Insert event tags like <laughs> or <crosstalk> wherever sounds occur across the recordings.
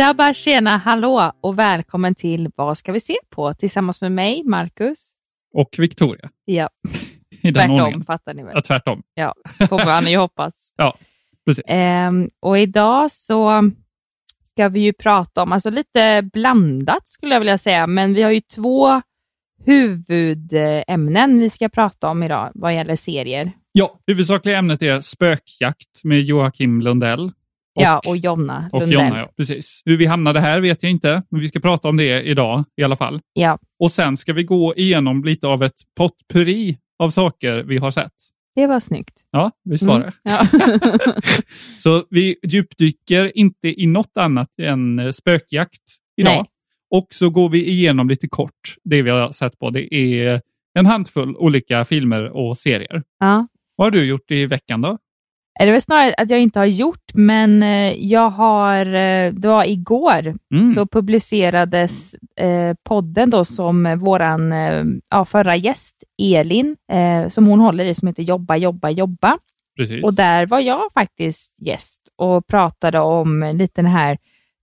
Tjaba, tjena, hallå och välkommen till Vad ska vi se på? Tillsammans med mig, Marcus. Och Victoria. Ja, <laughs> I den tvärtom ordningen. fattar ni väl? Ja, tvärtom. Ja, får man ju <laughs> hoppas. Ja, precis. Ehm, och idag så ska vi ju prata om, alltså lite blandat skulle jag vilja säga, men vi har ju två huvudämnen vi ska prata om idag vad gäller serier. Ja, huvudsakliga ämnet är spökjakt med Joakim Lundell. Ja, och Jonna och Lundell. Jonna, ja, precis. Hur vi hamnade här vet jag inte, men vi ska prata om det idag i alla fall. Ja, Och sen ska vi gå igenom lite av ett potpurri av saker vi har sett. det var snyggt. Ja, visst var det. Ja. <laughs> Så vi djupdyker inte i något annat än eh, spökjakt idag. Nej. Och så går vi igenom lite kort det vi har sett på. Det är en handfull olika filmer och serier. ja. Vad har du gjort i veckan då? Det är väl snarare att jag inte har gjort, men eh, jag har, eh, det var igår, Mm. så publicerades eh, podden då som våran eh, ja, förra gäst, Elin, eh, som hon håller i, som heter Jobba, jobba, jobba. Precis. Och där var jag faktiskt gäst och pratade om lite den här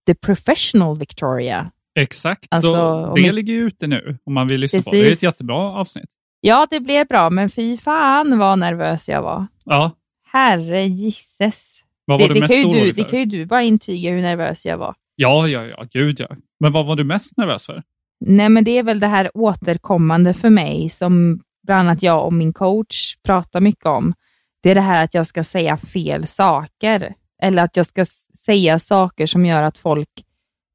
The Professional Victoria. Exakt, Alltså, så om det vi- ligger ju ute nu om man vill lyssna på det. Det är Precis. ett jättebra avsnitt. Ja, det blev bra, men fy fan vad nervös jag var. Ja, Herre gisses. vad var Det, du det, mest kan ju du, orolig det för? kan ju du bara intyga hur nervös jag var. Ja, ja, ja, gud ja. Men vad var du mest nervös för? Nej, men det är väl det här återkommande för mig som bland annat jag och min coach pratar mycket om. Det är det här att jag ska säga fel saker eller att jag ska säga saker som gör att folk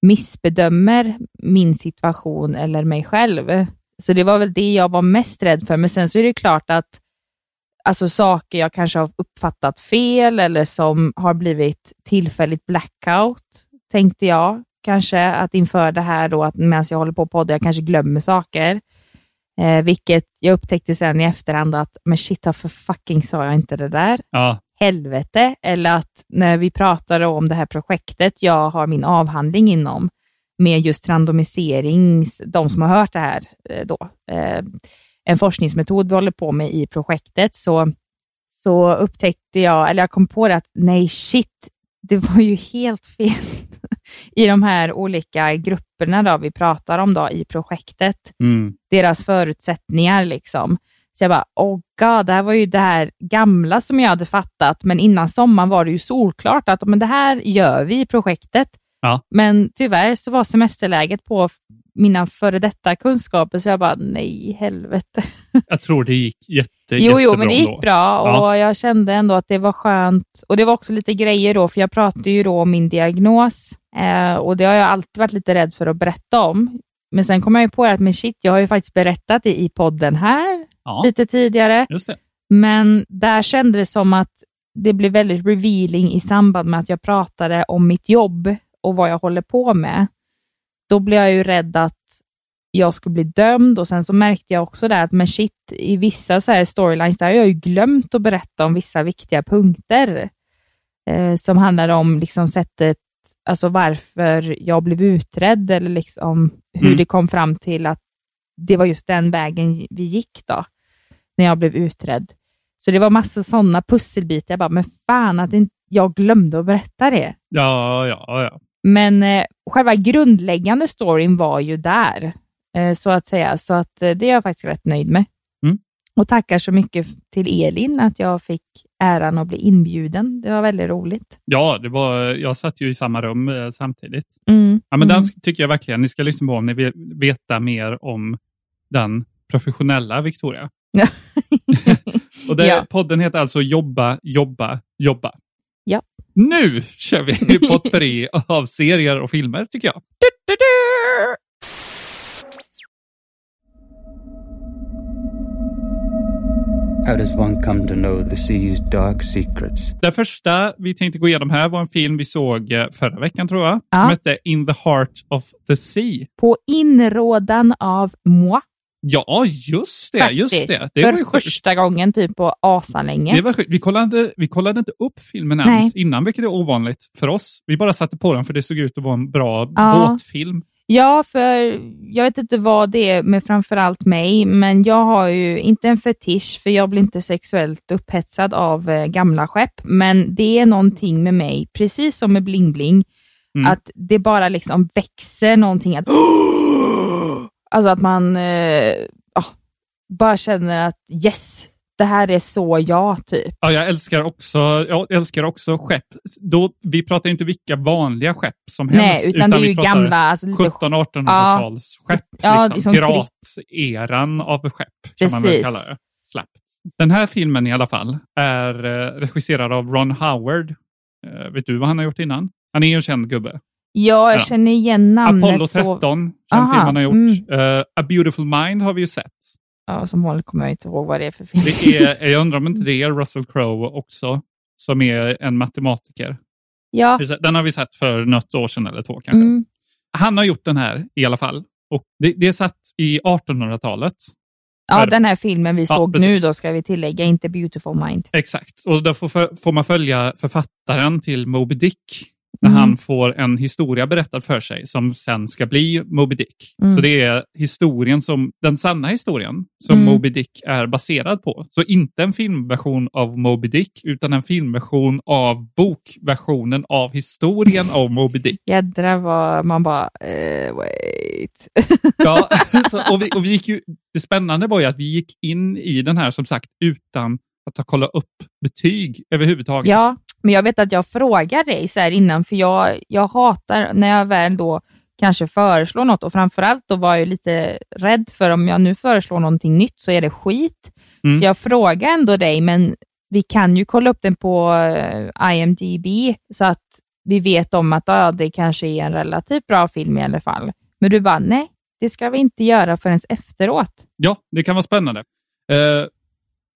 missbedömer min situation eller mig själv. Så det var väl det jag var mest rädd för. Men sen så är det klart att alltså saker jag kanske har uppfattat fel eller som har blivit tillfälligt blackout, tänkte jag kanske att inför det här då, att medan jag håller på och poddar, jag kanske glömmer saker. Eh, vilket jag upptäckte sen i efterhand att, men shit, varför fucking sa jag inte det där? Ja, Helvete. Eller att när vi pratade om det här projektet jag har min avhandling inom, med just randomisering, de som har hört det här eh, då, eh, en forskningsmetod vi håller på med i projektet, så, så upptäckte jag, eller jag kom på det att nej shit, det var ju helt fel <laughs> i de här olika grupperna då vi pratar om då i projektet mm. deras förutsättningar. liksom. Så jag bara, oh god, det här var ju det här gamla som jag hade fattat, men innan sommaren var det ju solklart att men det här gör vi i projektet. Ja. Men tyvärr så var semesterläget på mina före detta kunskaper, så jag bara, nej, helvete. <laughs> jag tror det gick jätte, Jo, jättebra jo, men det gick ändå. bra och Ja. jag kände ändå att det var skönt. Och det var också lite grejer då, för jag pratade ju då om min diagnos eh, och det har jag alltid varit lite rädd för att berätta om. Men sen kom jag ju på att men shit, jag har ju faktiskt berättat det i podden här Ja, lite tidigare. Men där kändes det som att det blev väldigt revealing i samband med att jag pratade om mitt jobb och vad jag håller på med. Då blev jag ju rädd att jag skulle bli dömd och sen så märkte jag också där att men shit, i vissa så här storylines där har jag ju glömt att berätta om vissa viktiga punkter eh, som handlar om liksom sättet, alltså varför jag blev utredd eller liksom hur Mm. det kom fram till att det var just den vägen vi gick då, när jag blev utredd. Så det var massa sådana pusselbitar. Jag bara, men fan att jag glömde att berätta det. Ja, ja, ja. Men eh, själva grundläggande storyn var ju där, eh, så att säga. Så att eh, det är jag faktiskt rätt nöjd med. Mm. Och tackar så mycket till Elin att jag fick äran att bli inbjuden. Det var väldigt roligt. Ja, det var, jag satt ju i samma rum eh, samtidigt. Mm. Ja, men mm. Den tycker jag verkligen ni ska lyssna på om ni vill veta mer om den professionella Victoria. <laughs> Och det, Ja. Podden heter alltså Jobba, jobba, jobba. Ja. Nu kör vi potpurri <laughs> av serier och filmer, tycker jag. Du, du, du. How does one come to know the sea's dark secrets? Den första vi tänkte gå igenom här var en film vi såg eh, förra veckan, tror jag, Ja. som hette In the Heart of the Sea. På inrådan av moi. Ja, just det. Just faktiskt. det. Det var ju För sjukt. första gången typ på asalänge. Det var sjukt. Vi kollade, vi kollade inte upp filmen Nej. ens innan, vilket är ovanligt för oss. Vi bara satte på den för det såg ut att vara en bra Ja. båtfilm. Ja, för jag vet inte vad det är med framförallt mig, men jag har ju inte en fetisch, för jag blir inte sexuellt upphetsad av eh, gamla skepp, men det är någonting med mig, precis som med Bling Bling, Mm. att det bara liksom växer någonting. Att, <gasps> alltså att man eh, ja, bara känner att yes, det här är så jag, typ. Ja, jag älskar också, jag älskar också skepp. Då, vi pratar inte vilka vanliga skepp som Nej, helst. utan det är vi ju gamla, alltså lite 1700-1800-tals skepp. Ja, liksom. liksom Pirateran av skepp, kan man väl Precis. kalla det. Slappt. Den här filmen i alla fall är eh, regisserad av Ron Howard. Eh, vet du vad han har gjort innan? Han är ju en känd gubbe. Ja, jag Ja. känner igen namnet. Apollo 13, Så, känd Aha, film han har gjort. mm. Eh, A Beautiful Mind har vi ju sett. ja, som vanligt kommer jag inte ihåg vad det är för film. Det är, jag undrar om inte det är Russell Crowe också, som är en matematiker. Ja, Den har vi sett för något år sedan eller två kanske. mm, Han har gjort den här i alla fall. Och det, det är satt i 1800-talet. ja Är- den här filmen vi Ja, såg precis. nu då ska vi tillägga, inte Beautiful Mind. Exakt. Och då får, får man följa författaren till Moby Dick när Mm. han får en historia berättad för sig som sen ska bli Moby Dick. Mm. Så det är historien som, den sanna historien som Mm. Moby Dick är baserad på. Så inte en filmversion av Moby Dick utan en filmversion av bokversionen av historien av Moby Dick. Jädrar vad man bara, eh, wait. Ja, <laughs> så, och vi, och vi gick ju, det spännande var ju att vi gick in i den här som sagt utan att ha kollat upp betyg överhuvudtaget. ja, men jag vet att jag frågar dig så här innan, för jag, jag hatar när jag väl då kanske föreslår något och framförallt då var jag lite rädd för om jag nu föreslår någonting nytt så är det skit. Mm. Så jag frågar ändå dig, men vi kan ju kolla upp den på eh, IMDB så att vi vet om att ja, det kanske är en relativt bra film i alla fall. Men du bara, nej, det ska vi inte göra förrän efteråt. Ja, det kan vara spännande. Eh,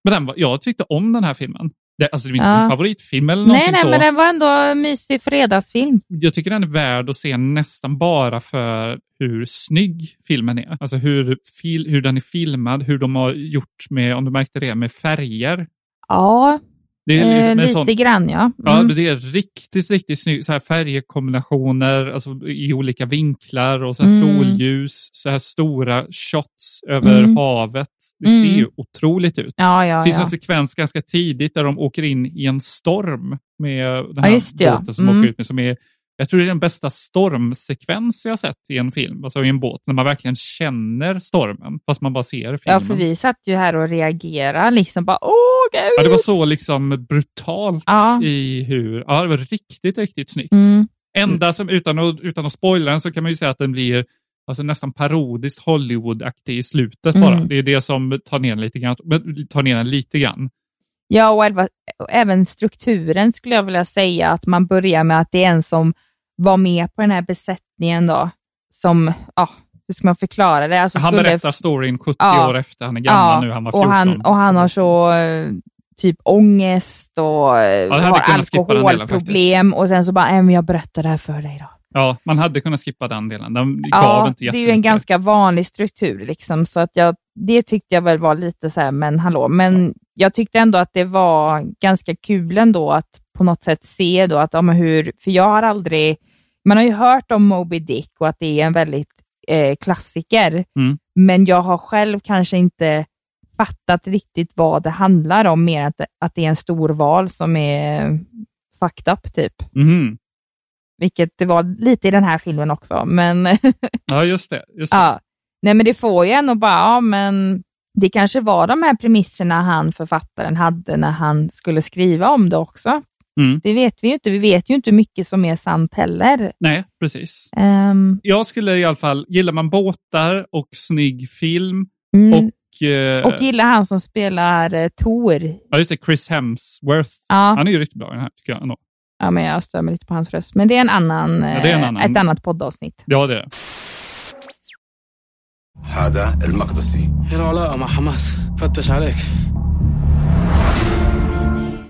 men den jag tyckte om den här filmen. Det, alltså, det är inte Ja. min favoritfilm eller Nej, någonting nej, så. men den var ändå en mysig fredagsfilm. Jag tycker den är värd att se nästan bara för hur snygg filmen är. Alltså hur, fil, hur den är filmad, hur de har gjort med, om du märkte det, med färger. Ja, Det är eh, liksom en lite sån, grann ja. Ja, Mm. det är riktigt, riktigt snyggt. Så här färgkombinationer alltså i olika vinklar och så här Mm. solljus, så här stora shots över Mm. havet. Det Mm. ser ju otroligt ut. ja, ja, Det finns ja. en sekvens ganska tidigt där de åker in i en storm med den Ja, här ja. båten som Mm. åker ut med. Som är, jag tror det är den bästa stormsekvens jag har sett i en film, alltså i en båt, när man verkligen känner stormen, fast man bara ser filmen. Ja, för vi satt ju här och reagerade liksom bara, åh gud. Ja, det var så liksom brutalt Ja. i hur... Ja, det var riktigt, riktigt snyggt. Mm. Enda som, utan att, utan att spoila den, så kan man ju säga att den blir alltså nästan parodiskt Hollywood-aktig i slutet Mm. bara. Det är det som tar ner, den lite grann, tar ner den lite grann. Ja, och även strukturen skulle jag vilja säga, att man börjar med att det är en som var med på den här besättningen då, som, ja, hur ska man förklara det? Alltså han skulle- berättar storyn 70 Ja. år efter. Han är gammal nu, han var 14. och han, och han har så eh, typ ångest och hade har alkoholproblem och sen så bara, äh, men jag berättar det här för dig då. Ja, man hade kunnat skippa den delen. Den gav Ja, inte det är ju en ganska vanlig struktur, liksom, så att jag, det tyckte jag väl var lite så här, men hallå, men jag tyckte ändå att det var ganska kul ändå att på något sätt se då att, ja, hur, för jag har aldrig, man har ju hört om Moby Dick och att det är en väldigt eh, klassiker, Mm. men jag har själv kanske inte fattat riktigt vad det handlar om, mer att, att det är en stor val som är fucked up, typ. Mhm. Vilket det var lite i den här filmen också, men <laughs> Ja, just det. Just det. Ja. Nej, men det får ju ändå bara, ja, men det kanske var de här premisserna han, författaren, hade när han skulle skriva om det också. Mm. Det vet vi ju inte. Vi vet ju inte hur mycket som är sant heller. Nej, precis. Ehm, Jag skulle i alla fall, gillar man båtar och snygg film mm. och... eh, och gillar han som spelar eh, Tor. ja, just det, Chris Hemsworth. Ja, Han är ju riktigt bra i den här, tycker jag. ändå. Ja, men jag stör mig lite på hans röst, men det är, en annan, Ja, det är en eh, annan. ett annat poddavsnitt. Ja, det är det. هذا المقدسي هنا علاقة مع حماس فتش عليك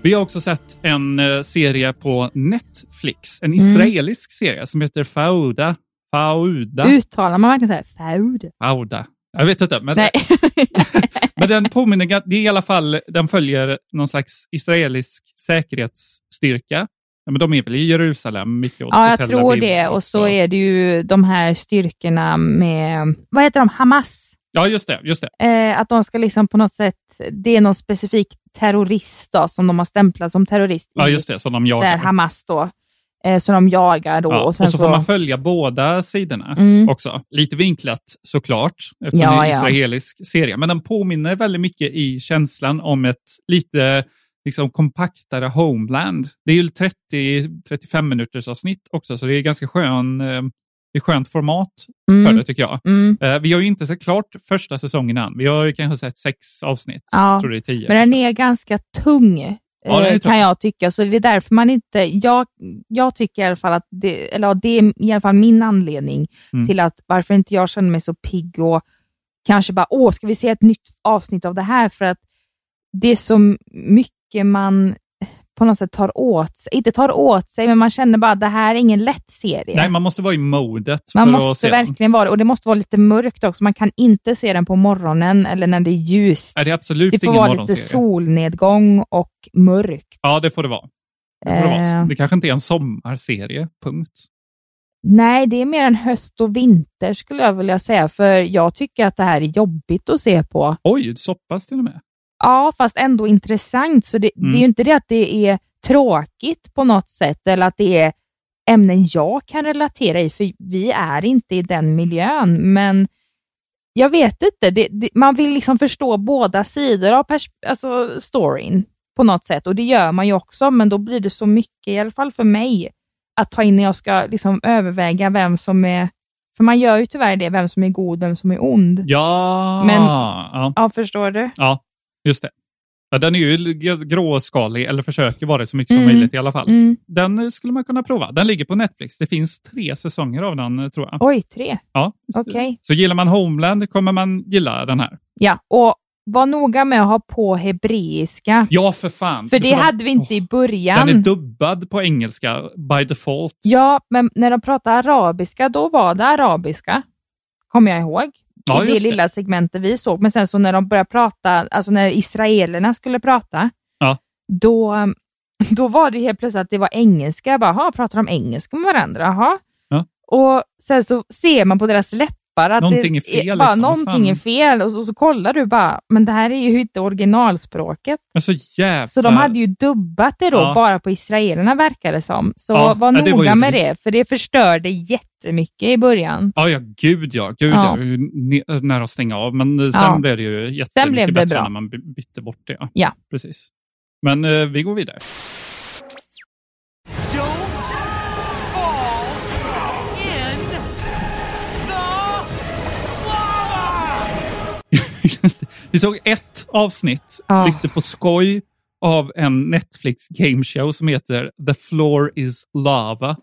vi har också sett en eh, serie på Netflix, en Mm. israelisk serie som heter Fauda. Fauda. Uttalar man verkligen så här, faud? Fauda. Jag vet inte, men, Nej. <laughs> men den påminner, det är i alla fall, den följer någon slags israelisk säkerhetsstyrka. Ja, men de är väl i Jerusalem, mycket åt ja, jag tror det. Och så är det ju de här styrkorna med, vad heter de, Hamas? Ja, just det. Just det. Eh, att de ska liksom på något sätt, det är någon specifik terrorist då, som de har stämplat som terrorist Ja, i just det. Som de jagar. där Hamas då. Eh, så de jagar då. Ja, och, och så får man följa båda sidorna Mm. också. Lite vinklat såklart, eftersom Ja, det är en israelisk serie. Men den påminner väldigt mycket i känslan om ett lite liksom, kompaktare Homeland. Det är ju 30-35 minuters avsnitt också, så det är ganska skön, eh, det är skönt format för Mm. det tycker jag. Mm. Eh, Vi har ju inte sett klart första säsongen än. Vi har ju kanske sett sex avsnitt. Ja, tror det är tio. Men den är ganska tung, Ja, den är eh, kan jag tycka. Så det är därför man inte... Jag, jag tycker i alla fall att det, eller ja, det är i alla fall min anledning Mm. till att varför inte jag känner mig så pigg och kanske bara, åh, ska vi se ett nytt avsnitt av det här? För att det är så mycket man på något sätt tar åt sig. Inte tar åt sig, men man känner bara att det här är ingen lätt serie. Nej, man måste vara i modet Man för att måste se den. verkligen vara det. Och det måste vara lite mörkt också. Man kan inte se den på morgonen eller när det är ljust. Nej, det är absolut Det får vara lite solnedgång och mörkt. Ja, det får det vara. Det, får det, vara. Eh. det kanske inte är en sommarserie, punkt. Nej, det är mer en höst och vinter skulle jag vilja säga, för jag tycker att det här är jobbigt att se på. Oj, så pass till och med. Ja, fast ändå intressant. Så det, Mm. det är ju inte det att det är tråkigt på något sätt eller att det är ämnen jag kan relatera i, för vi är inte i den miljön. Men jag vet inte, det, det, man vill liksom förstå båda sidor av alltså storyn på något sätt och det gör man ju också, men då blir det så mycket, i alla fall för mig, att ta in när jag ska liksom överväga vem som är, för man gör ju tyvärr det, vem som är god, vem som är ond. Ja, Men- ja, Ja, förstår du? ja just det. Ja, den är ju gråskalig, eller försöker vara det så mycket som Mm. möjligt i alla fall. Mm. Den eh, skulle man kunna prova. Den ligger på Netflix. Det finns tre säsonger av den, eh, tror jag. Oj, tre. Ja. Okej. Så gillar man Homeland kommer man gilla den här. Ja, och var noga med att ha på hebreiska. Ja, för fan. För det hade vi inte i Åh, början. Den är dubbad på engelska by default. Ja, men när de pratade arabiska, då var det arabiska. Kommer jag ihåg. Ja, I det lilla segmentet vi såg. Men sen så när de började prata, alltså när israelerna skulle prata, Ja. då, då var det helt plötsligt att det var engelska. Jag bara, "Jaha, pratar de engelska med varandra? Jaha. Ja. Och sen så ser man på deras läppar att Någonting det är fel, Bara, liksom. Vad någonting är fel. Och så, så kollar du bara, men det här är ju inte originalspråket. Men så jävla... Så de hade ju dubbat det då Ja. bara på israelerna verkar det som. Så Ja, var ja, det var noga ju med det, för det förstörde jättemycket i början. Ja, ja, gud ja. Gud ja. Ja. Är ne- Nära att stänga av. Men eh, sen Ja. blev det ju jättemycket Sen blev det bättre bra. när man by- bytte bort det. Ja. Ja. Precis. Men eh, vi går vidare. <laughs> vi såg ett avsnitt, Ja. lite på skoj, av en Netflix gameshow som heter The Floor is Lava.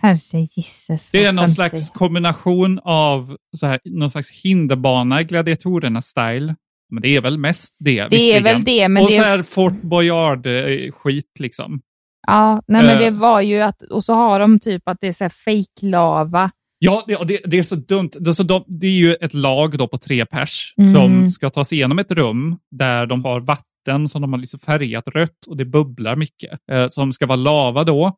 Herre gisses. Det är någon slags kombination av så här, någon slags hinderbana, gladiatorerna-style. Men det är väl mest det. Det är väl det, men och det... så här Fort Boyard-skit liksom. Ja, nej, men Eh. det var ju att... Och så har de typ att det är så här fake lava. Ja, det, det, är så dumt. Det är, så de, det är ju ett lag då på tre pers Mm. som ska ta sig igenom ett rum där de har vatten som de har liksom färgat rött och det bubblar mycket. Eh, som ska vara lava då.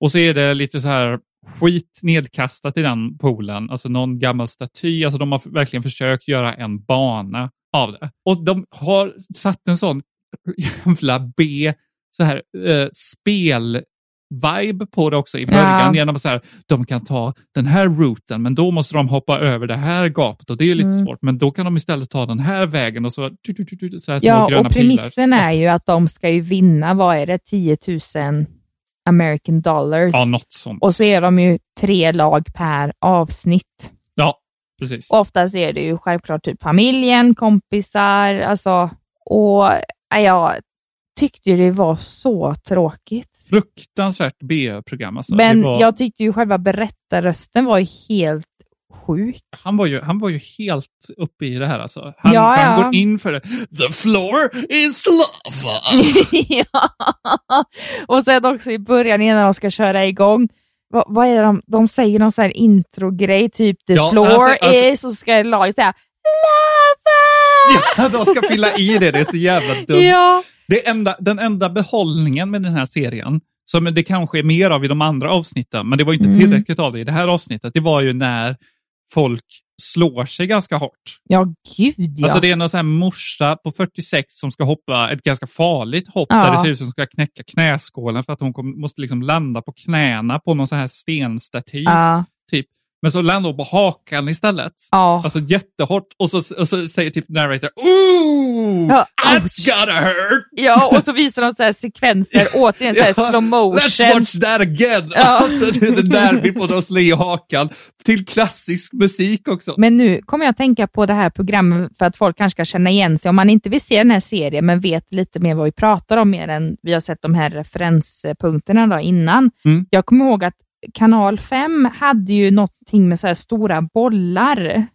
Och så är det lite så här skit nedkastat i den poolen. Alltså någon gammal staty. Alltså de har verkligen försökt göra en bana av det. Och de har satt en sån <laughs> jävla B så här eh, spel vibe på det också i början. Ja. Genom att så här, de kan ta den här routen, men då måste de hoppa över det här gapet och det är lite Mm. svårt. Men då kan de istället ta den här vägen och så, så här små Ja, gröna och premissen pilar. är ju att de ska ju vinna, vad är det, 10 000 American dollars. Ja, något sånt. Och så är de ju tre lag per avsnitt. Ja, precis. Och Oftast är det ju självklart typ familjen, kompisar, alltså, och ja, jag tyckte ju det var så tråkigt. Fruktansvärt B-program alltså. Men var, jag tyckte ju själva berättarrösten var ju helt sjuk. han, var ju, han var ju helt uppe i det här alltså. Han, Ja, han ja. går in för det. The floor is lava! <laughs> ja. Och sen också i början innan de ska köra igång. Vad, vad är det de, de säger någon sån här introgrej, typ the Ja, floor alltså- alltså- is, och så ska laget säga lava! <laughs> Ja, de ska fylla i det, det är så jävla dumt. Ja. Det enda, den enda behållningen med den här serien, som det kanske är mer av i de andra avsnitten, men det var inte Mm. tillräckligt av det i det här avsnittet, det var ju när folk slår sig ganska hårt. ja, gud ja. Alltså det är någon sån här morsa på 46 som ska hoppa ett ganska farligt hopp Ja. där det ser ut som att hon ska knäcka knäskålen för att hon kom, måste liksom landa på knäna på någon sån här stenstaty. ja. Typ. Men så landar hon på hakan istället. ja. Alltså jättehårt och så, och så säger typ narrator Ooh! Ja, that's ouch." gotta hurt! ja, och så visar de så här sekvenser, <laughs> återigen så här Ja, slow motion. Let's watch that again! Ja. <laughs> Alltså, det är där vi på att slå i hakan. Till klassisk musik också. Men nu kommer jag tänka på det här programmet för att folk kanske ska känna igen sig. Om man inte vill se den här serien men vet lite mer vad vi pratar om mer än vi har sett de här referenspunkterna då innan. Mm. Jag kommer ihåg att kanal 5 hade ju någonting med så här stora bollar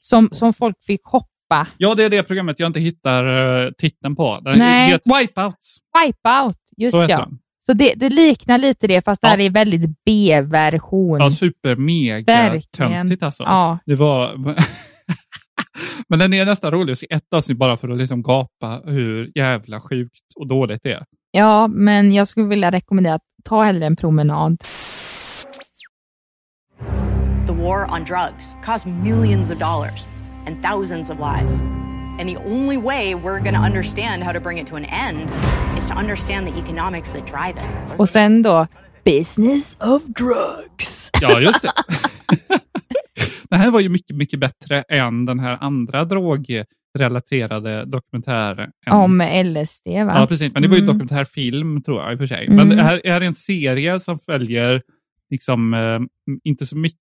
som, som folk fick hoppa. Ja, det är det programmet jag inte hittar uh, titeln på. Det Nej. heter Wipeout. Wipeout, just Så ja. den. Så det, det liknar lite det fast det Ja. här är väldigt B-version. Ja, super mega Verkligen. töntigt alltså. Ja. Det var... <laughs> Men den är nästan rolig att se ett avsnitt bara för att liksom gapa hur jävla sjukt och dåligt det är. ja, men jag skulle vilja rekommendera att ta hellre en promenad. War on drugs cost millions of dollars and thousands of lives. And the only way we're going to understand how to bring it to an end is to understand the economics that drive it. Och sen då, business of drugs. Ja, just det. <laughs> den här var ju mycket, mycket bättre än den här andra drogrelaterade dokumentären. Om LSD va? Ja, precis. Men det var ju Mm. dokumentärfilm tror jag i och för sig. Mm. Men det här är en serie som följer liksom eh, inte så mycket,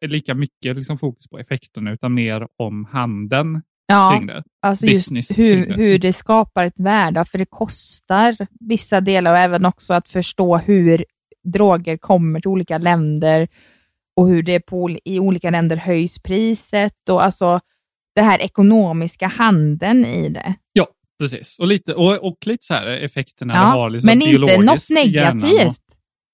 lika mycket liksom fokus på effekterna utan mer om handeln ja, kring det. alltså business just hur, det. hur det skapar ett värde, för det kostar vissa delar och även också att förstå hur droger kommer till olika länder och hur det på, i olika länder höjs priset och alltså det här ekonomiska handeln i det. Ja, precis. Och lite, och, och lite så här effekterna Ja, har liksom men inte något negativt.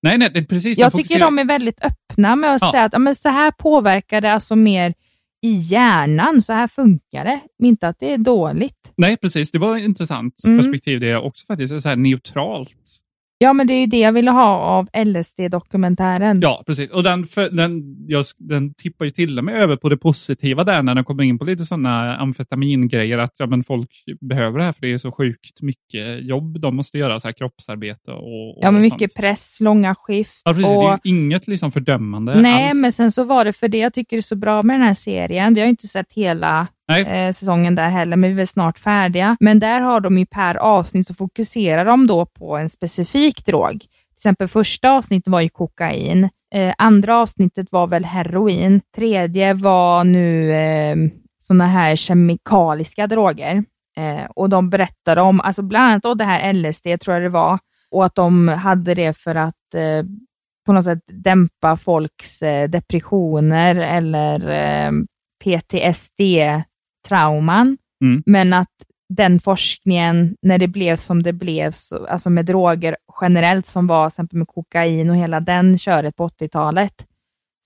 Nej, nej, precis. Jag tycker de är väldigt öppna med att Ja. säga att men så här påverkar det alltså mer i hjärnan, så här funkar det. Inte att det är dåligt. Nej, precis. Det var ett intressant Mm. perspektiv. Det är också faktiskt så här neutralt. Ja, men det är ju det jag ville ha av LSD-dokumentären. Ja, precis. Och den, för, den, jag, den tippar ju till och med över på det positiva där när den kommer in på lite sådana amfetamingrejer. Att ja, men folk behöver det här för det är så sjukt mycket jobb de måste göra, så här kroppsarbete och, och Ja, men sånt. mycket press, långa skift. Ja, precis. och... Det är inget liksom fördömande Nej, alls. men sen så var det för det jag tycker är så bra med den här serien. Vi har ju inte sett hela eh, säsongen där heller, men vi är väl snart färdiga. Men där har de ju per avsnitt så fokuserar de då på en specifik drog. Till exempel första avsnittet var ju kokain. Eh, andra avsnittet var väl heroin. Tredje var nu eh, sådana här kemikaliska droger. Eh, och de berättade om, alltså bland annat då det här LSD tror jag det var, och att de hade det för att eh, på något sätt dämpa folks eh, depressioner eller eh, PTSD-trauman. Mm. Men att den forskningen, när det blev som det blev, så, alltså med droger generellt som var exempel med kokain och hela den köret på 80-talet,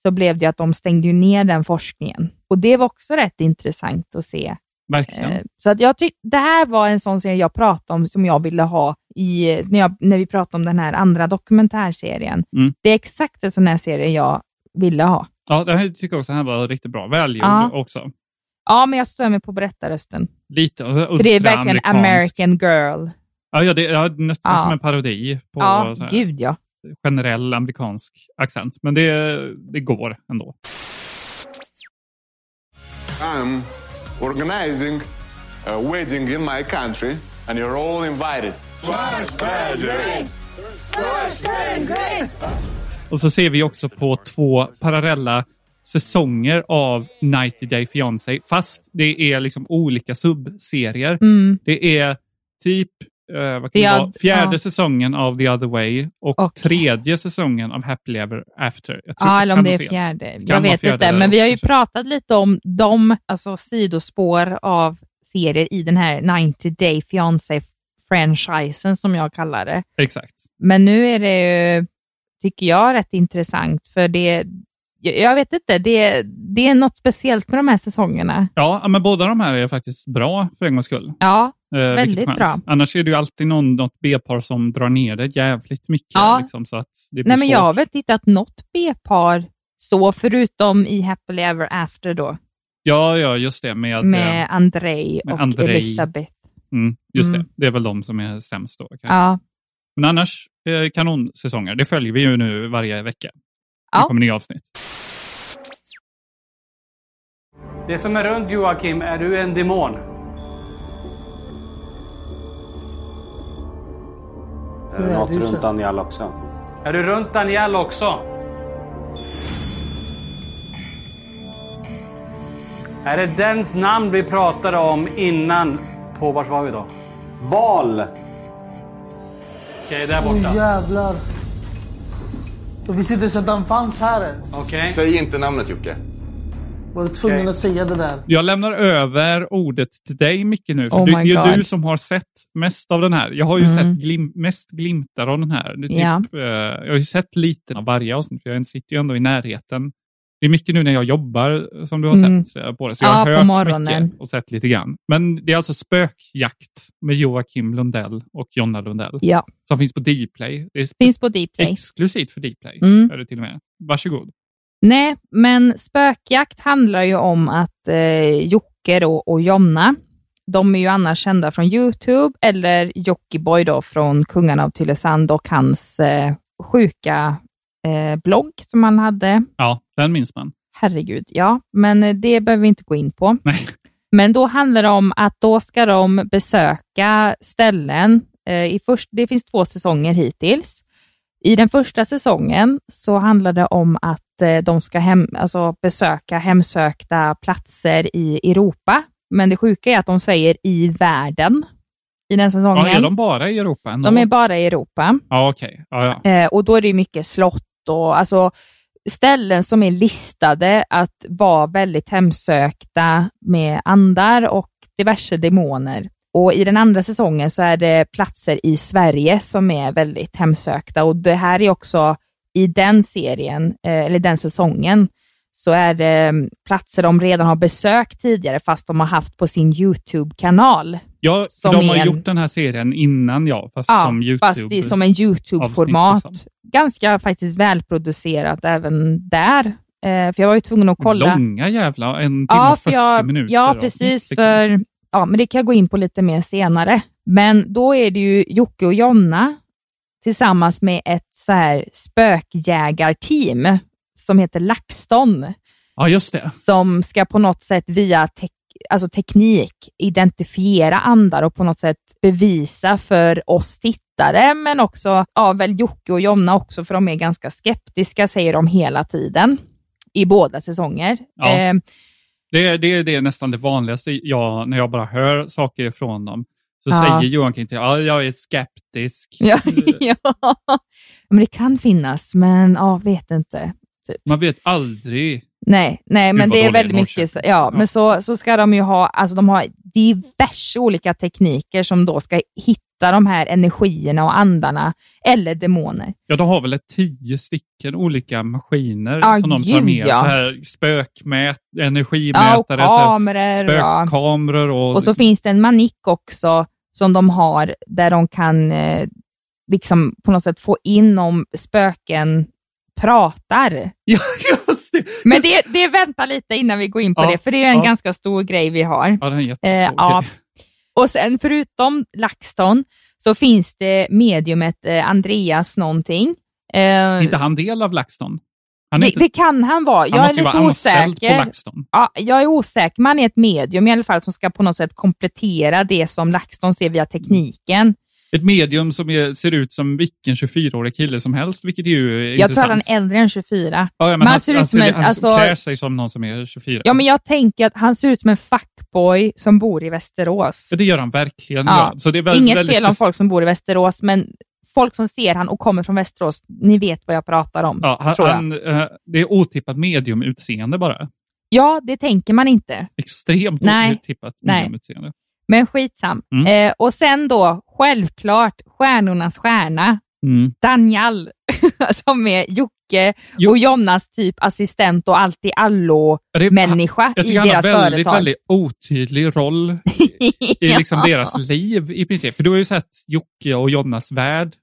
så blev det att de stängde ner den forskningen. Och det var också rätt intressant att se. Verkligen. Eh, Så att jag tyck, det här var en sån serie jag pratade om som jag ville ha i, när, jag, när vi pratade om den här andra dokumentärserien. Mm. Det är exakt en sån här serie jag ville ha. Ja, det här tycker jag också här var riktigt bra. Välgjord Ja. också. Ja, men jag stör mig på berättarrösten. Lite För det är verkligen. American girl. Ja, ja, det är nästan Ja. som en parodi på Ja, gud ja. generell amerikansk accent. Men det, det går ändå. I'm organizing a wedding in my country, and you're all invited. Och så ser vi också på två parallella säsonger av 90 Day Fiancé, fast det är liksom olika subserier. Mm. Det är typ eh, vad kan The det vara? Oth- fjärde ja. säsongen av The Other Way och Okej. tredje säsongen av Happily Ever After. Jag tror Ja, eller om det är fjärde. Jag vet fjärde inte, men vi har ju också, pratat lite om de alltså, sidospår av serier i den här 90 Day Fiancé-franchisen som jag kallar det. Exakt. Men nu är det ju, tycker jag, rätt intressant för det, jag, vet inte, det, det är något speciellt med de här säsongerna. Ja, men båda de här är faktiskt bra för en gångs skull. Ja, Eh, Väldigt bra. Annars är det ju alltid någon, något B-par som drar ner det jävligt mycket. Ja. Liksom, så att det blir nej men jag har svårt. väl tittat något B-par så, förutom i Happily Ever After då, Ja, ja, just det. Med, med eh, Andrei med och Andrei. Elisabeth. mm, just Mm. det. Det är väl de som är sämst då. Kanske. Ja, Men annars, eh, kanonsäsonger. Det följer vi ju nu varje vecka. Det Ja. kommer nya avsnitt. Det som är runt Joakim, är du en demon? Är det något runt Daniel också? Är du runt Daniel också? Är det dens namn vi pratade om innan på, vart var vi då? Bal! Okej, där Åh borta. jävlar. Jag visste inte ens att han fanns här ens. Okej. Säg inte namnet Jocke. Var du tvungen Okej. att säga det där? Jag lämnar över ordet till dig, Micke, nu. För Oh du, my det är God. du som har sett mest av den här. Jag har ju Mm. sett glim, mest glimtar av den här. Det är typ, Ja. eh, jag har ju sett lite av varje avsnitt, för jag sitter ju ändå i närheten. Det är mycket nu när jag jobbar som du har Mm. sett eh, på det, så jag Ja, har hört mycket och sett lite grann. Men det är alltså Spökjakt med Joakim Lundell och Jonna Lundell ja. som finns på Dplay. Det finns på Dplay. exklusivt för Dplay. Mm. Är det till och med. Varsågod. Nej, men spökjakt handlar ju om att eh, Jocke då och Jonna, de är ju annars kända från YouTube, eller Jockiboi då från Kungarna av Tylösand och hans eh, sjuka eh, blogg som han hade. Ja, den minns man. Herregud, ja, men eh, det behöver vi inte gå in på. Nej. Men då handlar det om att då ska de besöka ställen. Eh, i först, det finns två säsonger hittills. I den första säsongen så handlar det om att eh, de ska hem, alltså besöka hemsökta platser i Europa. Men det sjuka är att de säger i världen i den säsongen. Ja, är de bara i Europa? Ändå? De är bara i Europa. Ja, okej. Ja, ja. Eh, och då är det mycket slott och alltså ställen som är listade att vara väldigt hemsökta med andar och diverse demoner. Och i den andra säsongen så är det platser i Sverige som är väldigt hemsökta och det här är också i den serien, eh, eller den säsongen, så är det mm, platser de redan har besökt tidigare fast de har haft på sin YouTube-kanal. Ja, Som de har en- gjort den här serien innan ja, fast Ja, som YouTube. fast det är som en YouTube-format. liksom. Ganska faktiskt välproducerat även där. Eh, för jag var ju tvungen att kolla. Långa jävla, en timme ja, och 40 för jag, minuter. Ja, precis. För, ja, men det kan jag gå in på lite mer senare. Men då är det ju Jocke och Jonna tillsammans med ett så här spökjägarteam som heter LaxTon Ja, just det. som ska på något sätt via tek alltså teknik identifiera andar och på något sätt bevisa för oss tittare, men också ja, väl Jocke och Jonna också, för de är ganska skeptiska, säger de hela tiden i båda säsonger. Ja. Eh, Det, är- det, det är nästan det vanligaste jag, när jag bara hör saker ifrån dem. Så Ja. säger Johan Kind ja, jag är skeptisk. ja, <laughs> ja, men det kan finnas, men ja, vet inte. Man vet aldrig. Nej, nej men det är väldigt mycket, så- ja, men så, så ska de ju ha, alltså de har diverse olika tekniker som då ska hitta de här energierna och andarna eller demoner. Ja, de har väl ett tio stycken olika maskiner Ja, som de tar med. ja. Så här spökmät, Ja, och energimätare, så här kameror. ja. spökkameror och, Och så finns det en manik också som de har där de kan eh, liksom på något sätt få in om spöken pratar. <laughs> Ja, just det. Men det, det väntar lite innan vi går in på Ja, det, för det är en ja. ganska stor grej vi har. Ja, det är en jättestor Eh, ja. Och sen förutom LaxTon så finns det mediumet eh, Andreas någonting. Eh, Är inte han del av LaxTon? Han, är det, inte, det kan han vara. han Jag är måste ju lite vara osäker. Ja, jag är osäker, men han är ett medium i alla fall som ska på något sätt komplettera det som LaxTon ser via tekniken. Ett medium som är, ser ut som vilken 24-årig kille som helst, vilket är ju Jag intressant. tror han är äldre än 24. Ja, ja, men han, han ser ut han, som en- han alltså- klär sig som någon som är 24. Ja, men jag tänker att han ser ut som en fuckboy som bor i Västerås. Ja, det gör han verkligen. Ja. Så det är väldigt, Inget väldigt fel om folk som bor i Västerås, men folk som ser han och kommer från Västerås, ni vet vad jag pratar om. Ja, han, han, eh, det är otippat mediumutseende bara. ja, det tänker man inte. Extremt Nej. otippat mediumutseende. Men skitsam. Mm. Eh, och sen då, självklart, stjärnornas stjärna, Mm. Daniel, <laughs> som är Jocke Jo. och Jonas typ assistent och allt i Ja, det är- allo-människa Jag i tycker han har deras väldigt, företag. väldigt otydlig roll <laughs> i liksom deras liv i princip. För du har ju sett Jocke och Jonas värld.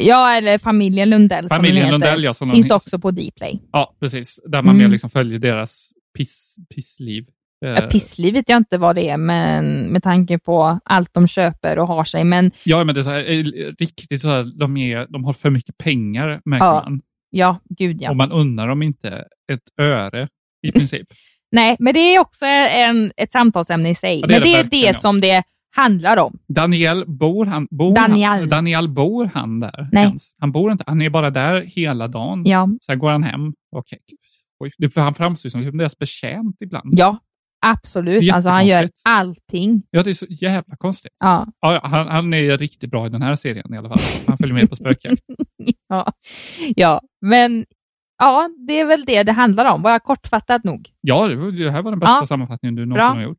Ja, eller familjen Lundell Familjen som heter. Lundell, ja, som Finns också på Dplay. Ja, precis. Där man Mm. mer liksom följer deras piss, pissliv. Eh, Ja, pissliv vet jag inte vad det är, men med tanke på allt de köper och har sig. Men Ja, men det är så här, eh, riktigt så här, de, är, de har för mycket pengar, märker Ja, man. ja, gud ja. Och man unnar dem inte ett öre i princip. <laughs> Nej, men det är också en, ett samtalsämne i sig. Ja, det men det är det som det handlar om. Daniel, bor han, bor Daniel. Han, Daniel, bor han där Nej. ens? Han bor inte, han är bara där hela dagen. Ja, Sen går han hem. Okej. Det- För han framstår som deras betjänt ibland. ja absolut. Alltså han gör allting. Ja, det är så jävla konstigt. Ja, Ja, han, han är riktigt bra i den här serien i alla fall. Han följer med på spökjakt. <laughs> ja, ja, men ja, det är väl det det handlar om. Var jag kortfattat nog? Ja, det, var- det här var den bästa Ja. sammanfattningen du någonsin Bra. har gjort.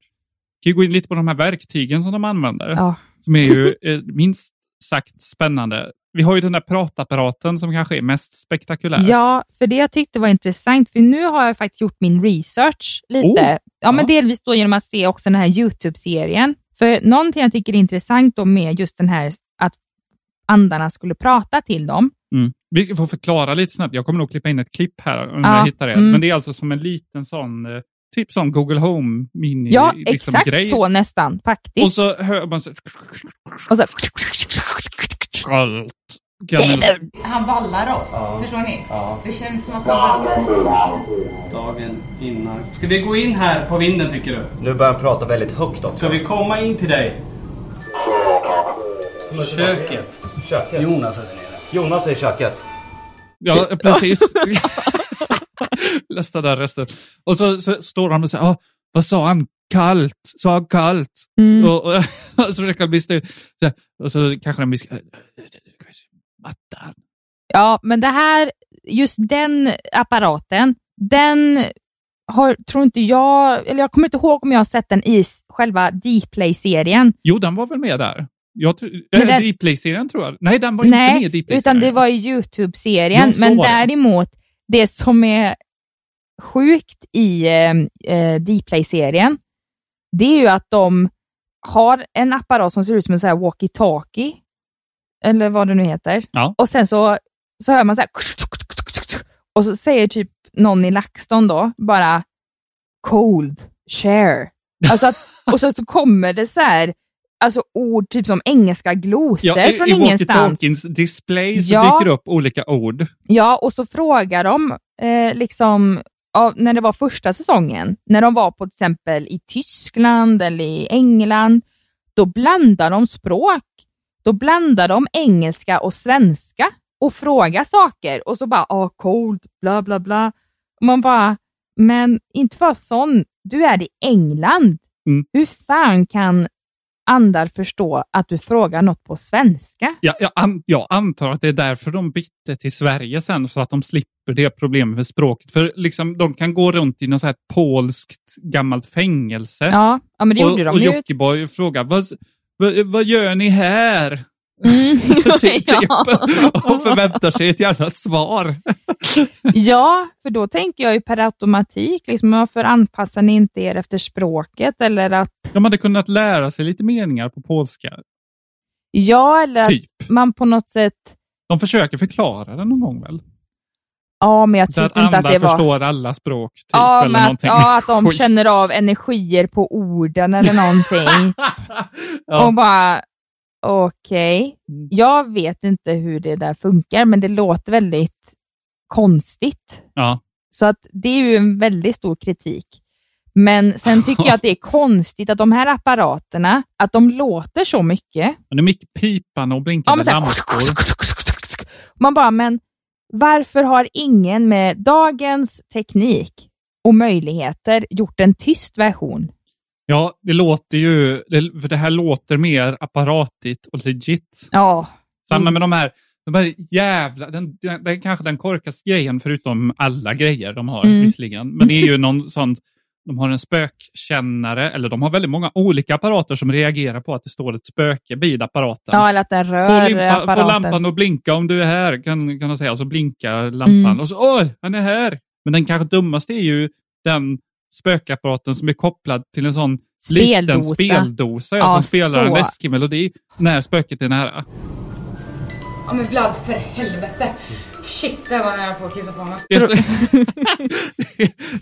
Kan ju gå in lite på de här verktygen som de använder. Ja. Som är ju eh, minst sagt spännande. Vi har ju den där pratapparaten som kanske är mest spektakulär. Ja, för det jag tyckte var intressant, för nu har jag faktiskt gjort min research lite. Oh, ja, men ja. delvis då genom att se också den här YouTube-serien. För någonting jag tycker är intressant då med just den här att andarna skulle prata till dem. Mm. Vi får förklara lite snabbt. Jag kommer nog klippa in ett klipp här om Ja, jag hittar det. mm. Men det är alltså som en liten sån, eh, typ som Google Home mini Ja, liksom, exakt grej. så nästan faktiskt. Och så hör man så... Och så Kallt. Gammal- Han vallar oss, förstår ni? Det känns som att han Dagen innan. Ska vi gå in här på vinden tycker du? Nu börjar han prata väldigt högt också. Ska vi komma in till dig? Köket. Köket. Jonas är där nere. Jonas är i köket. Ja, precis. <laughs> Lästa den rösten. Och så, så står han och säger, ah, vad sa han? Kallt, sa kallt? Mm. Och, och, <laughs> och så försöker han bli stel. Så Och så kanske han viskar, mattan. Ja, men det här, just den apparaten, den har, tror inte jag, eller jag kommer inte ihåg om jag har sett den i själva Dplay-serien. Jo, den var väl med där? Jag äh, den- Dplay-serien tror jag. Nej, den var inte Nej, med i Dplay-serien. utan det var i YouTube-serien. Men däremot, det som är sjukt i eh, eh, Dplay-serien, det är ju att de har en apparat som ser ut som en walkie-talkie, eller vad det nu heter. Ja. Och sen så, så hör man så här, och så säger typ någon i LaxTon då bara cold, share. Alltså att, <laughs> och så, så kommer det så här, alltså ord typ som engelska glosor Ja, i, från I ingenstans. walkie-talkiens display så Ja. dyker det upp olika ord. Ja, och så frågar de eh, liksom, ja, när det var första säsongen, när de var på till exempel i Tyskland eller i England, då blandar de språk. Då blandar de engelska och svenska och frågar saker och så bara, ah, cold, bla bla bla. Man bara, men inte för sån, du är i England. Mm. Hur fan kan andar förstå att du frågar något på svenska? Ja, jag, an, jag antar att det är därför de bytte till Sverige sen, så att de slipper det problemet med språket. För liksom, de kan gå runt i något så här polskt gammalt fängelse. Ja, ja men det och, gjorde de och. Jockiboi frågar, vad, vad, vad gör ni här? Mm. typ, <laughs> <laughs> Ja. och förväntar sig ett jävla svar. <laughs> Ja, för då tänker jag ju per automatik, liksom, varför anpassar ni inte er efter språket? Eller att, De hade kunnat lära sig lite meningar på polska. ja, eller Typ. att man på något sätt, De försöker förklara det någon gång väl? ja, men jag att tyckte inte att andra det var... förstår alla språk, typ, Ja, eller att, ja, att de känner av energier på orden eller någonting. Ja. Och bara, okej. Mm. Jag vet inte hur det där funkar, men det låter väldigt konstigt. Ja. Så att det är ju en väldigt stor kritik. Men sen tycker jag att det är konstigt att de här apparaterna, att de låter så mycket. Men det är mycket pipande och blinkande här- lampor. Man bara, men varför har ingen med dagens teknik och möjligheter gjort en tyst version? Ja, det låter ju, det, för det här låter mer apparatigt och legit. Ja. Samma med de här, de här jävla, den, den, är kanske den korkaste grejen förutom alla grejer de har Mm. visserligen. Men det är ju någon sån, de har en spökkännare, eller de har väldigt många olika apparater som reagerar på att det står ett spöke vid apparaten. Ja, eller att den rör Få, limpa, få apparaten. lampan att blinka om du är här, kan, kan de säga. Så blinkar lampan Mm. och så oj, han är här. Men den kanske dummaste är ju den spökapparaten som är kopplad till en sån liten Speldosa. speldosa ja, Ja, som spelar en så. läskig melodi när spöket är nära. Ja men Vlad, för helvete. Shit, det var nära på att kissa på mig. Det är, så,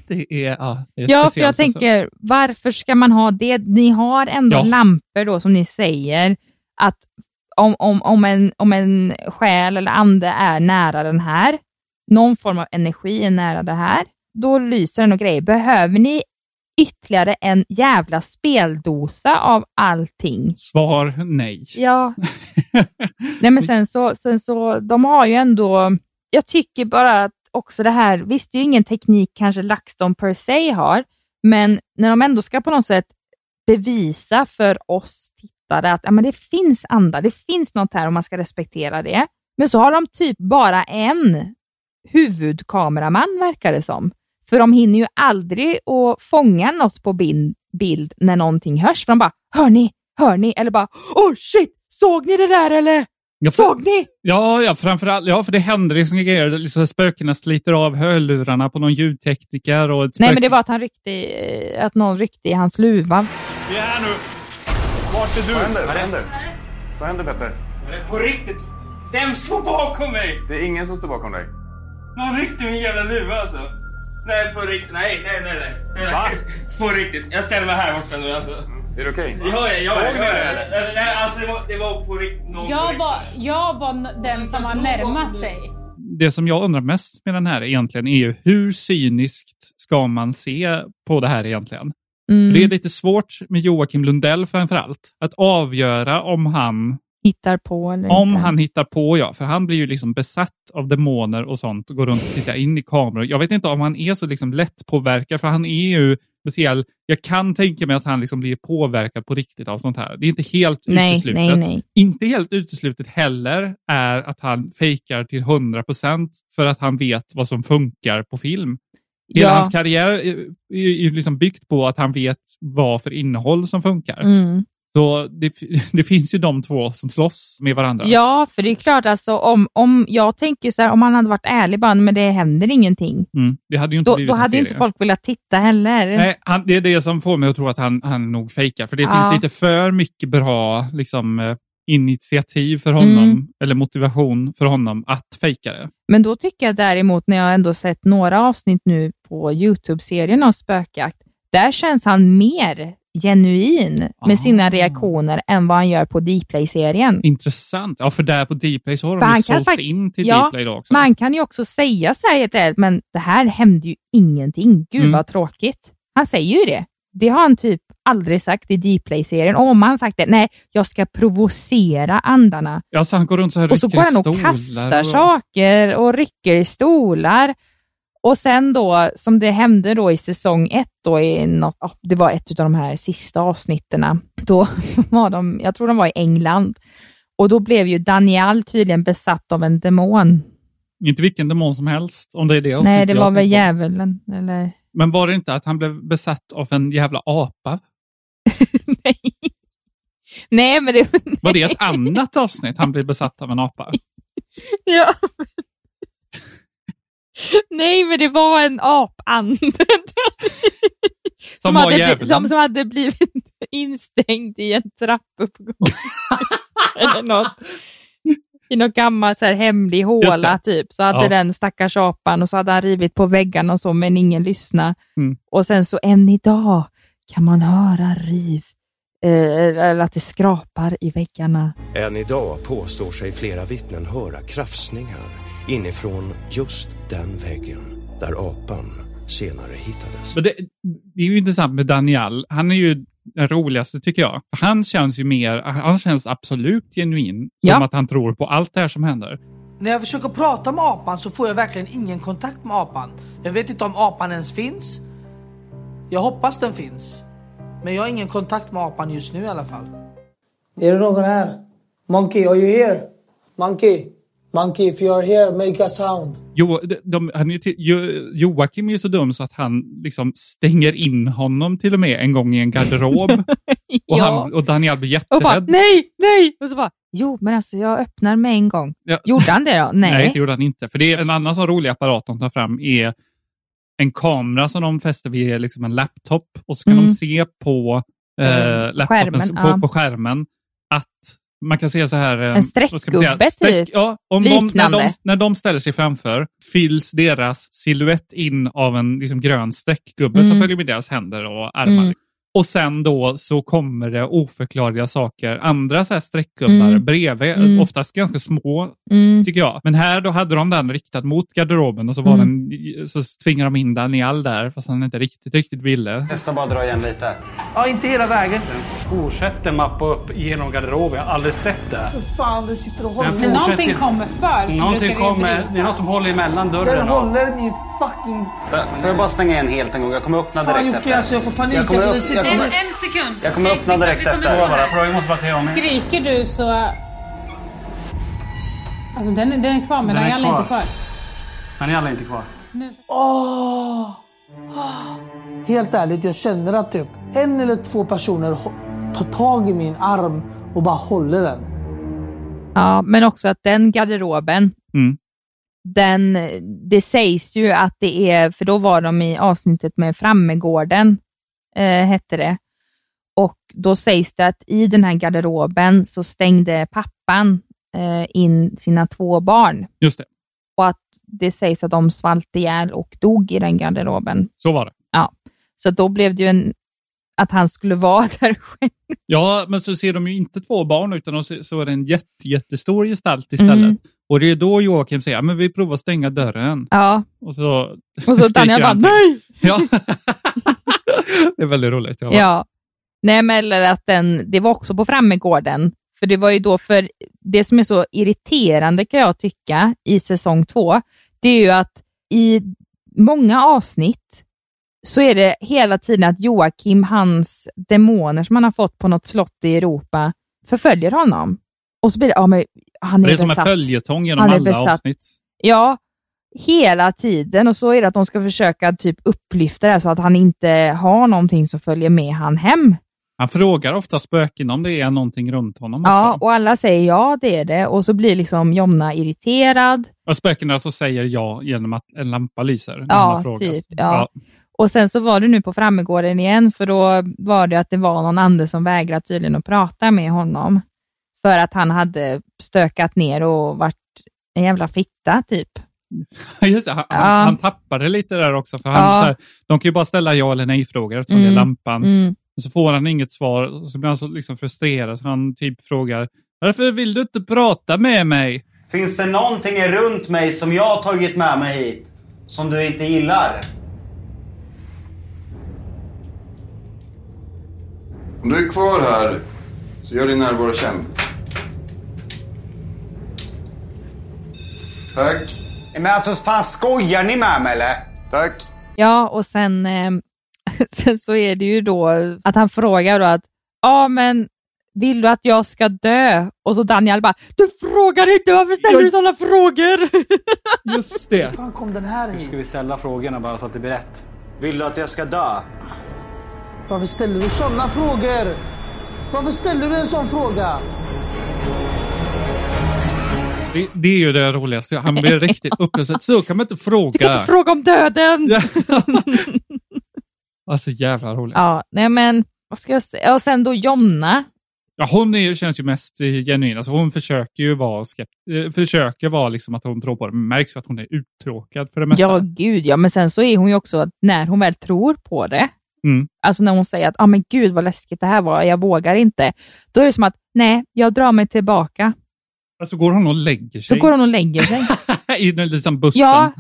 det är, ja, det är Ja, för jag alltså. tänker, varför ska man ha det? Ni har ändå Ja. lampor då, som ni säger, att om, om, om, en, om en själ eller ande är nära den här, någon form av energi är nära det här, då lyser den och grejer. Behöver ni ytterligare en jävla speldosa av allting? Svar nej. Ja. <laughs> Nej men sen så, sen så, de har ju ändå, jag tycker bara att också det här, visst det är ju ingen teknik kanske LaxTon per se har, men när de ändå ska på något sätt bevisa för oss tittare att ja, men det finns andra, det finns något här och man ska respektera det. Men så har de typ bara en huvudkameraman verkar det som. För de hinner ju aldrig att fånga något på bild när någonting hörs. För de bara, hör ni, hör ni? Eller bara, oh shit, såg ni det där eller? Ja, för- Såg ni? Ja, ja, framförallt, ja, för det händer liksom grejer. Liksom spökena sliter av hörlurarna på någon ljudtekniker. Och Nej, men det var att, han ryckte i, att någon ryckte i hans luva. Vi är här nu. Vart är du? Vad händer? Vad händer? Vad händer Petter? På riktigt. Vem står bakom mig? Det är ingen som står bakom dig. Någon ryckte min jävla luva alltså. Nej, på riktigt. Nej, nej, nej. nej. Va? <laughs> På riktigt. Jag ställer mig här borta nu alltså. Är det okej? Ja, ja, ja. Såg ni det, eller? Nej, alltså det var, det var på riktigt. Jag var, jag var den som var närmast dig. det som jag undrar mest med den här egentligen är ju hur cyniskt ska man se på det här egentligen? Mm. Det är lite svårt med Joakim Lundell framför allt. Att avgöra om han, Hittar på eller om inte. han hittar på, ja. För han blir ju liksom besatt av demoner och sånt och går runt och tittar in i kameror. Jag vet inte om han är så liksom lätt påverkad, för han är ju speciell. Jag kan tänka mig att han liksom blir påverkad på riktigt av sånt här. Det är inte helt Nej, uteslutet. nej, nej. Inte helt uteslutet heller är att han fejkar till 100% för att han vet vad som funkar på film. Hela Ja. hans karriär är, är liksom byggt på att han vet vad för innehåll som funkar. Mm. Så det, <laughs> det finns ju de två som slåss med varandra. Ja, för det är klart alltså om, om jag tänker så här, om han hade varit ärlig bara, men det händer ingenting. Mm, det hade ju inte Då, då hade ju inte folk velat titta heller. Nej, han, det är det som får mig att tro att han, han nog fejkar. För det Ja. finns lite för mycket bra liksom, eh, initiativ för honom, Mm. eller motivation för honom att fejka det. Men då tycker jag däremot, när jag ändå sett några avsnitt nu på Youtube-serien av Spökjakt, där känns han mer genuin Ah. med sina reaktioner än vad han gör på Dplay-serien. Intressant. Ja, för där på Dplay så har För de ju sålt fakt- in till ja, Dplay då också. Man kan ju också säga så här men det här hände ju ingenting. Gud Mm. vad tråkigt. Han säger ju det. Det har han typ aldrig sagt i Dplay-serien. Om han sagt det, nej, jag ska provocera andarna. Ja, så han går runt så här Och så går han och kastar och- saker och rycker i stolar. Och sen då, som det hände då i säsong ett, då i något, ja, det var ett av de här sista avsnitterna, då <laughs> var de, jag tror de var i England, och då blev ju Daniel tydligen besatt av en demon. Inte vilken demon som helst, om det är det Nej, det var väl djävulen, eller? Men var det inte att han blev besatt av en jävla apa? <laughs> Nej, men det... Var det ett <laughs> annat avsnitt han blev besatt av en apa? Ja. Nej, men det var en apande. <laughs> Som var hade, som, som hade blivit <laughs> instängd i en trappuppgång. <laughs> Eller något. I någon gammal så här, hemlig håla typ. Så hade Ja. den stackars apan och så hade han rivit på väggarna och så, men ingen lyssnade. Mm. Och sen så än idag kan man höra riv, eh, eller att det skrapar i väggarna. Än idag påstår sig flera vittnen höra krafsningar inifrån just den väggen där apan senare hittades. Det, det är ju intressant med Daniel. Han är ju den roligaste tycker jag. Han känns ju mer, han känns absolut genuin. Som Ja. att han tror på allt det här som händer. När jag försöker prata med apan så får jag verkligen ingen kontakt med apan. Jag vet inte om apan ens finns. Jag hoppas den finns. Men jag har ingen kontakt med apan just nu i alla fall. Är det någon här? Monkey, are you here? Monkey? Monkey, if you are here, make a sound. Jo, de, han är jo, Joakim är ju så dum så att han liksom stänger in honom till och med en gång i en garderob. <laughs> och, Ja. han, och Daniel blir Och bara, jätterädd. nej, nej! Och så bara, jo men alltså jag öppnar med en gång. Ja. Gjorde han det då? <laughs> Nej. Nej, det gjorde han inte. För det är en annan sån rolig apparat de tar fram är en kamera som de fäster vid liksom en laptop och så kan Mm. de se på, eh, Mm. laptopen, Skärmen, på, ja. på skärmen att man kan se så här... eh, En säga? streckgubbe, Streck- typ. Ja, om de, när, de, när de ställer sig framför fylls deras siluett in av en liksom, grön streckgubbe som Mm. följer med deras händer och armar. Mm. Och sen då så kommer det oförklarliga saker, andra så här streckgubbar Mm. bredvid, Mm. oftast ganska små Mm. tycker jag. Men här då hade de den riktad mot garderoben och så, var Mm. den, så tvingade de in Daniel där fast han inte riktigt, riktigt ville. Testa bara dra igen lite. Ja, inte hela vägen. Fortsätter mappa upp genom garderoben. Jag har aldrig sett det. För fan, det sitter och Den håller. fortsätter- någonting kommer för så Någonting brukar kommer, det är något som håller emellan Den dörren. och- håller min fucking... Får jag bara stänga igen helt en gång? Jag kommer öppna Fan direkt Jocke, efter. alltså jag får panik. Jag kommer alltså, kommer- En, en sekund. Jag kommer Okej, öppna vi- direkt vi kommer efter. Jag måste bara se om... Skriker du så... Alltså den, är- den är kvar men Den är Daniel är inte kvar. Daniel är inte kvar. Nu. Åh! Helt ärligt, jag känner att typ en eller två personer tar tag i min arm och bara håller den. Ja, men också att den garderoben, Mm. den, det sägs ju att det är, för då var de i avsnittet med Frammegården, eh, hette det. Och då sägs det att i den här garderoben så stängde pappan eh, in sina två barn. Just det, Och att det sägs att de svalt ihjäl och dog i den garderoben. så var det. Ja, så då blev det ju en, att han skulle vara <laughs> där själv. Ja, men så ser de ju inte två barn utan de ser, så är det en jätte, jättestor gestalt istället. Mm. Och det är då Joakim säger, "Ja, men vi provar att stänga dörren. Ja, Och så, och så Daniel bara nej! Ja. <laughs> det är väldigt roligt. Ja. Ja. Nej, men eller att den, det var också på Frammegården. För det var ju då, för det som är så irriterande kan jag tycka i säsong två, det är ju att i många avsnitt så är det hela tiden att Joakim, hans demoner som han har fått på något slott i Europa, förföljer honom. Och så blir det, ja men han är, Det är som en besatt. följetong genom alla besatt. avsnitt. Ja, hela tiden. Och så är det att de ska försöka typ upplyfta det här så att han inte har någonting som följer med han hem. Han frågar ofta spöken om det är någonting runt honom Ja, också. och alla säger ja, det är det. Och så blir liksom Jonna irriterad. Och spökena alltså säger ja genom att en lampa lyser. Ja, typ. Ja. Och sen så var det nu på Frammegården igen, för då var det att det var någon ande som vägrade tydligen att prata med honom. För att han hade stökat ner och varit en jävla fitta, typ. <laughs> Just det, han, Ja. han, tappade lite där också. För han, Ja. så här, de kan ju bara ställa ja eller nej-frågor eftersom det Mm. är lampan. Mm. Och så får han inget svar och så blir han så liksom frustrerad. Så han typ frågar Varför vill du inte prata med mig? Finns det någonting runt mig som jag har tagit med mig hit som du inte gillar? Om du är kvar här, så gör din närvaro känd. Tack. Men alltså fan skojar ni med mig eller? Tack. Ja, och sen, eh, <laughs> sen så är det ju då att han frågar då att, ja men vill du att jag ska dö? Och så Daniel bara, du frågar inte, varför ställer du sådana frågor? <laughs> Just det. Hur fan kom den här Nu hit? ska vi ställa frågorna bara så att det blir rätt. Vill du att jag ska dö? Varför ställer du sådana frågor? Varför ställer du en sån fråga? Det, det är ju det roligaste. Han blir <laughs> riktigt upphetsad. Så kan man inte fråga. Fråga om döden! <laughs> Alltså jävla roligt. Ja, nej men, vad ska jag säga? Och sen då Jonna. Ja, hon är, känns ju mest genuin. Alltså hon försöker ju vara skept, eh, försöker vara liksom att hon tror på det. Men märks ju att hon är uttråkad för det mesta. Ja, gud ja. Men sen så är hon ju också, att när hon väl tror på det, Mm. alltså när hon säger att, ah, men gud vad läskigt det här var, jag vågar inte. Då är det som att, nej, jag drar mig tillbaka. Alltså går hon och lägger Så sig går hon och lägger sig. <laughs> i den liksom bussen. Ja,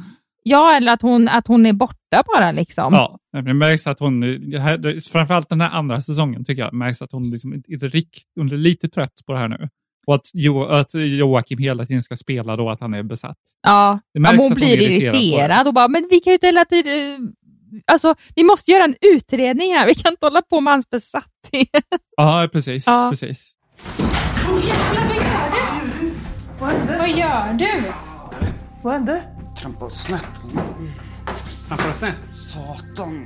Ja, eller att hon, att hon är borta bara liksom. Ja, det märks att hon, här, framförallt den här andra säsongen tycker jag, märks att hon liksom inte är rikt, hon är lite trött på det här nu. Och att, jo, att Joakim hela tiden ska spela då att han är besatt. Ja, Det märks ja, hon att hon blir är irriterad irriterad och bara, men vi kan ju inte hela tiden... Alltså, vi måste göra en utredning här. Vi kan inte hålla på med hans besatthet. Ja, precis. Ja. precis. Vad hände? Vad gör du? Vad hände? Trampade snett. Trampade snett? Satan.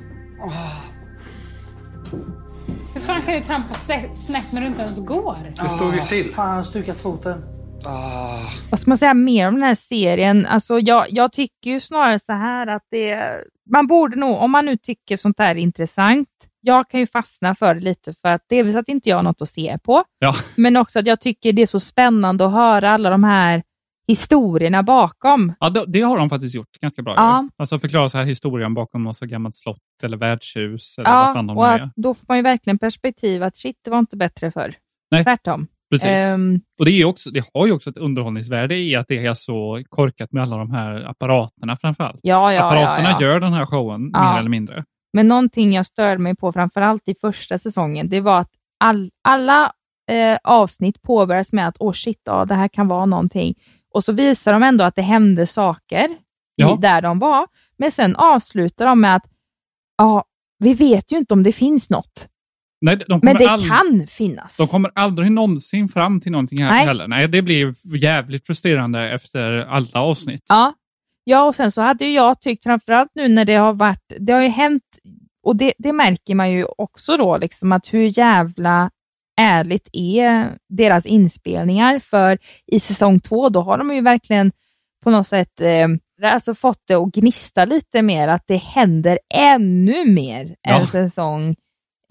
Hur fan kan du trampa snett när du inte ens går? Du stod ju still. Fan, han har stukat foten. Vad ska man säga mer om den här serien? Alltså, jag, jag tycker ju snarare så här att det... Man borde nog, om man nu tycker sånt här är intressant, jag kan ju fastna för det lite för att delvis att inte jag har något att se på, Ja. men också att jag tycker det är så spännande att höra alla de här historierna bakom. Ja, det, det har de faktiskt gjort ganska bra. Ja. ju. Alltså förklara så här historien bakom något så gammalt slott eller värdshus eller vad Ja, fan de och är. då får man ju verkligen perspektiv att shit, det var inte bättre förr. Nej. Tvärtom. Precis. Ehm, och det, är också, det har ju också ett underhållningsvärde i att det är så korkat med alla de här apparaterna framförallt. Ja, ja, Apparaterna ja, ja. gör den här showen mer eller mindre. Men någonting jag störde mig på, framförallt i första säsongen, det var att all, alla eh, avsnitt påbörjas med att åh shit, ja, det här kan vara någonting. Och så visar de ändå att det hände saker i, där de var. Men sen avslutar de med att ja, vi vet ju inte om det finns något. Nej, de Men det ald- kan finnas. De kommer aldrig någonsin fram till någonting här Nej. heller. Nej, det blir jävligt frustrerande efter alla avsnitt. Ja. ja, och sen så hade jag tyckt, framförallt nu när det har varit, det har ju hänt, och det, det märker man ju också då, liksom att hur jävla ärligt är deras inspelningar, för i säsong två, då har de ju verkligen på något sätt eh, alltså fått det att gnista lite mer, att det händer ännu mer Ja. än säsong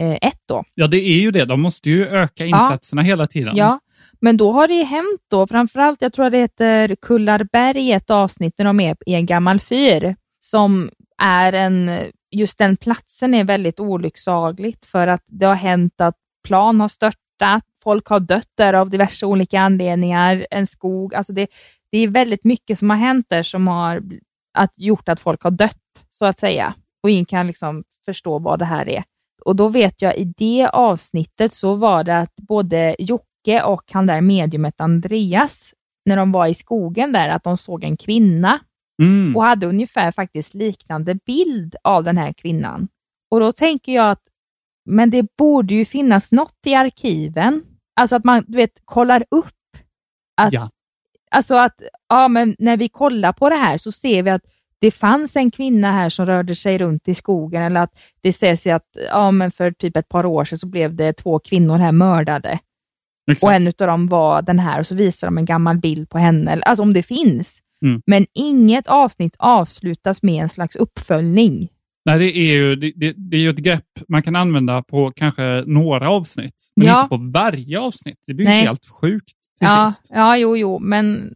ett då. Ja, det är ju det. De måste ju öka insatserna hela tiden. Ja, men då har det hänt då, framförallt, jag tror det heter Kullarberg i ett avsnitt när de är i en gammal fyr, som är en, just den platsen är väldigt olycksagligt för att det har hänt att plan har störtat, folk har dött där av diverse olika anledningar, en skog, alltså det, det är väldigt mycket som har hänt där som har att, gjort att folk har dött, så att säga, och ingen kan liksom förstå vad det här är. Och då vet jag i det avsnittet så var det att både Jocke och han där mediumet Andreas, när de var i skogen där, att de såg en kvinna Mm. och hade ungefär faktiskt liknande bild av den här kvinnan. Och då tänker jag att men det borde ju finnas något i arkiven, alltså att man du vet, kollar upp att, Ja. alltså att ja, men när vi kollar på det här så ser vi att det fanns en kvinna här som rörde sig runt i skogen eller att det sägs ju att ja, men för typ ett par år sedan så blev det två kvinnor här mördade. Exakt. Och en av dem var den här och så visar de en gammal bild på henne, alltså om det finns. Mm. Men inget avsnitt avslutas med en slags uppföljning. Nej, det är ju det, det, det är ju ett grepp man kan använda på kanske några avsnitt, men Ja. inte på varje avsnitt. Det blir Nej. helt sjukt till Ja, sist. ja, jo, jo, men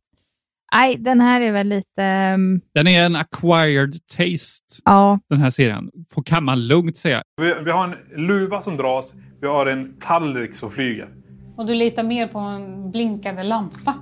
nej, den här är väl lite... ehm, Den är en acquired taste, Ja, den här serien. Får, kan man lugnt säga. Vi, vi har en luva som dras, vi har en tallrik som flyger. Och du litar mer på en blinkande lampa.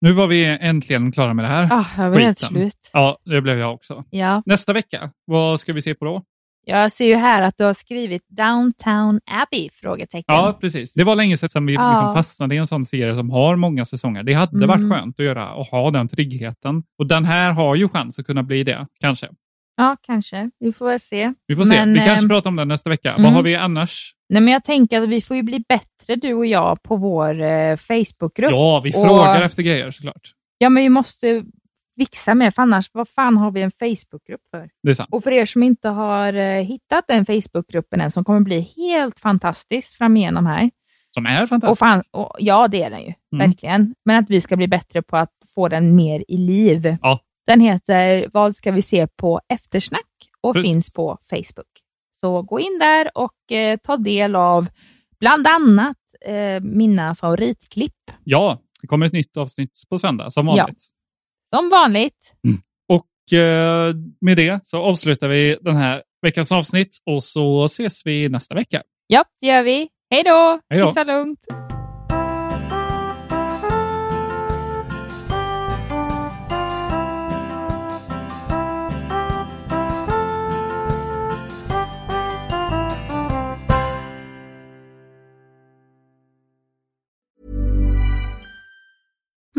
Nu var vi äntligen klara med det här. Ah, jag var helt slut. Ja, det blev jag också. ja. Nästa vecka, vad ska vi se på då? Jag ser ju här att du har skrivit Downtown Abbey? Frågetecken. Ja, precis. Det var länge sedan vi Ja. liksom fastnade i en sån serie som har många säsonger. Det hade Mm. varit skönt att göra och ha den tryggheten. Och den här har ju chans att kunna bli det, kanske. Ja, kanske. Vi får väl se. Vi får se. Men, vi kanske ehm, pratar om den nästa vecka. mm. Vad har vi annars? Nej, men jag tänker att vi får ju bli bättre du och jag på vår eh, Facebookgrupp. Ja, vi Och- frågar efter grejer såklart. Ja, men vi måste vixa mer, för annars, vad fan har vi en Facebookgrupp för? Det är. Och för er som inte har eh, hittat den Facebookgruppen än, som kommer bli helt fantastisk framigenom här. Som är Och fantastiskt. fan, och, ja, det är den ju. Mm. Verkligen. Men att vi ska bli bättre på att få den mer i liv. Ja. Den heter Vad ska vi se på eftersnack? och Precis. finns på Facebook. Så gå in där och eh, ta del av bland annat eh, mina favoritklipp. Ja, det kommer ett nytt avsnitt på söndag, som vanligt. Som vanligt. Och eh, med det så avslutar vi den här veckans avsnitt och så ses vi nästa vecka. Ja, det gör vi. Hej då! Hej då. Kissa lugnt.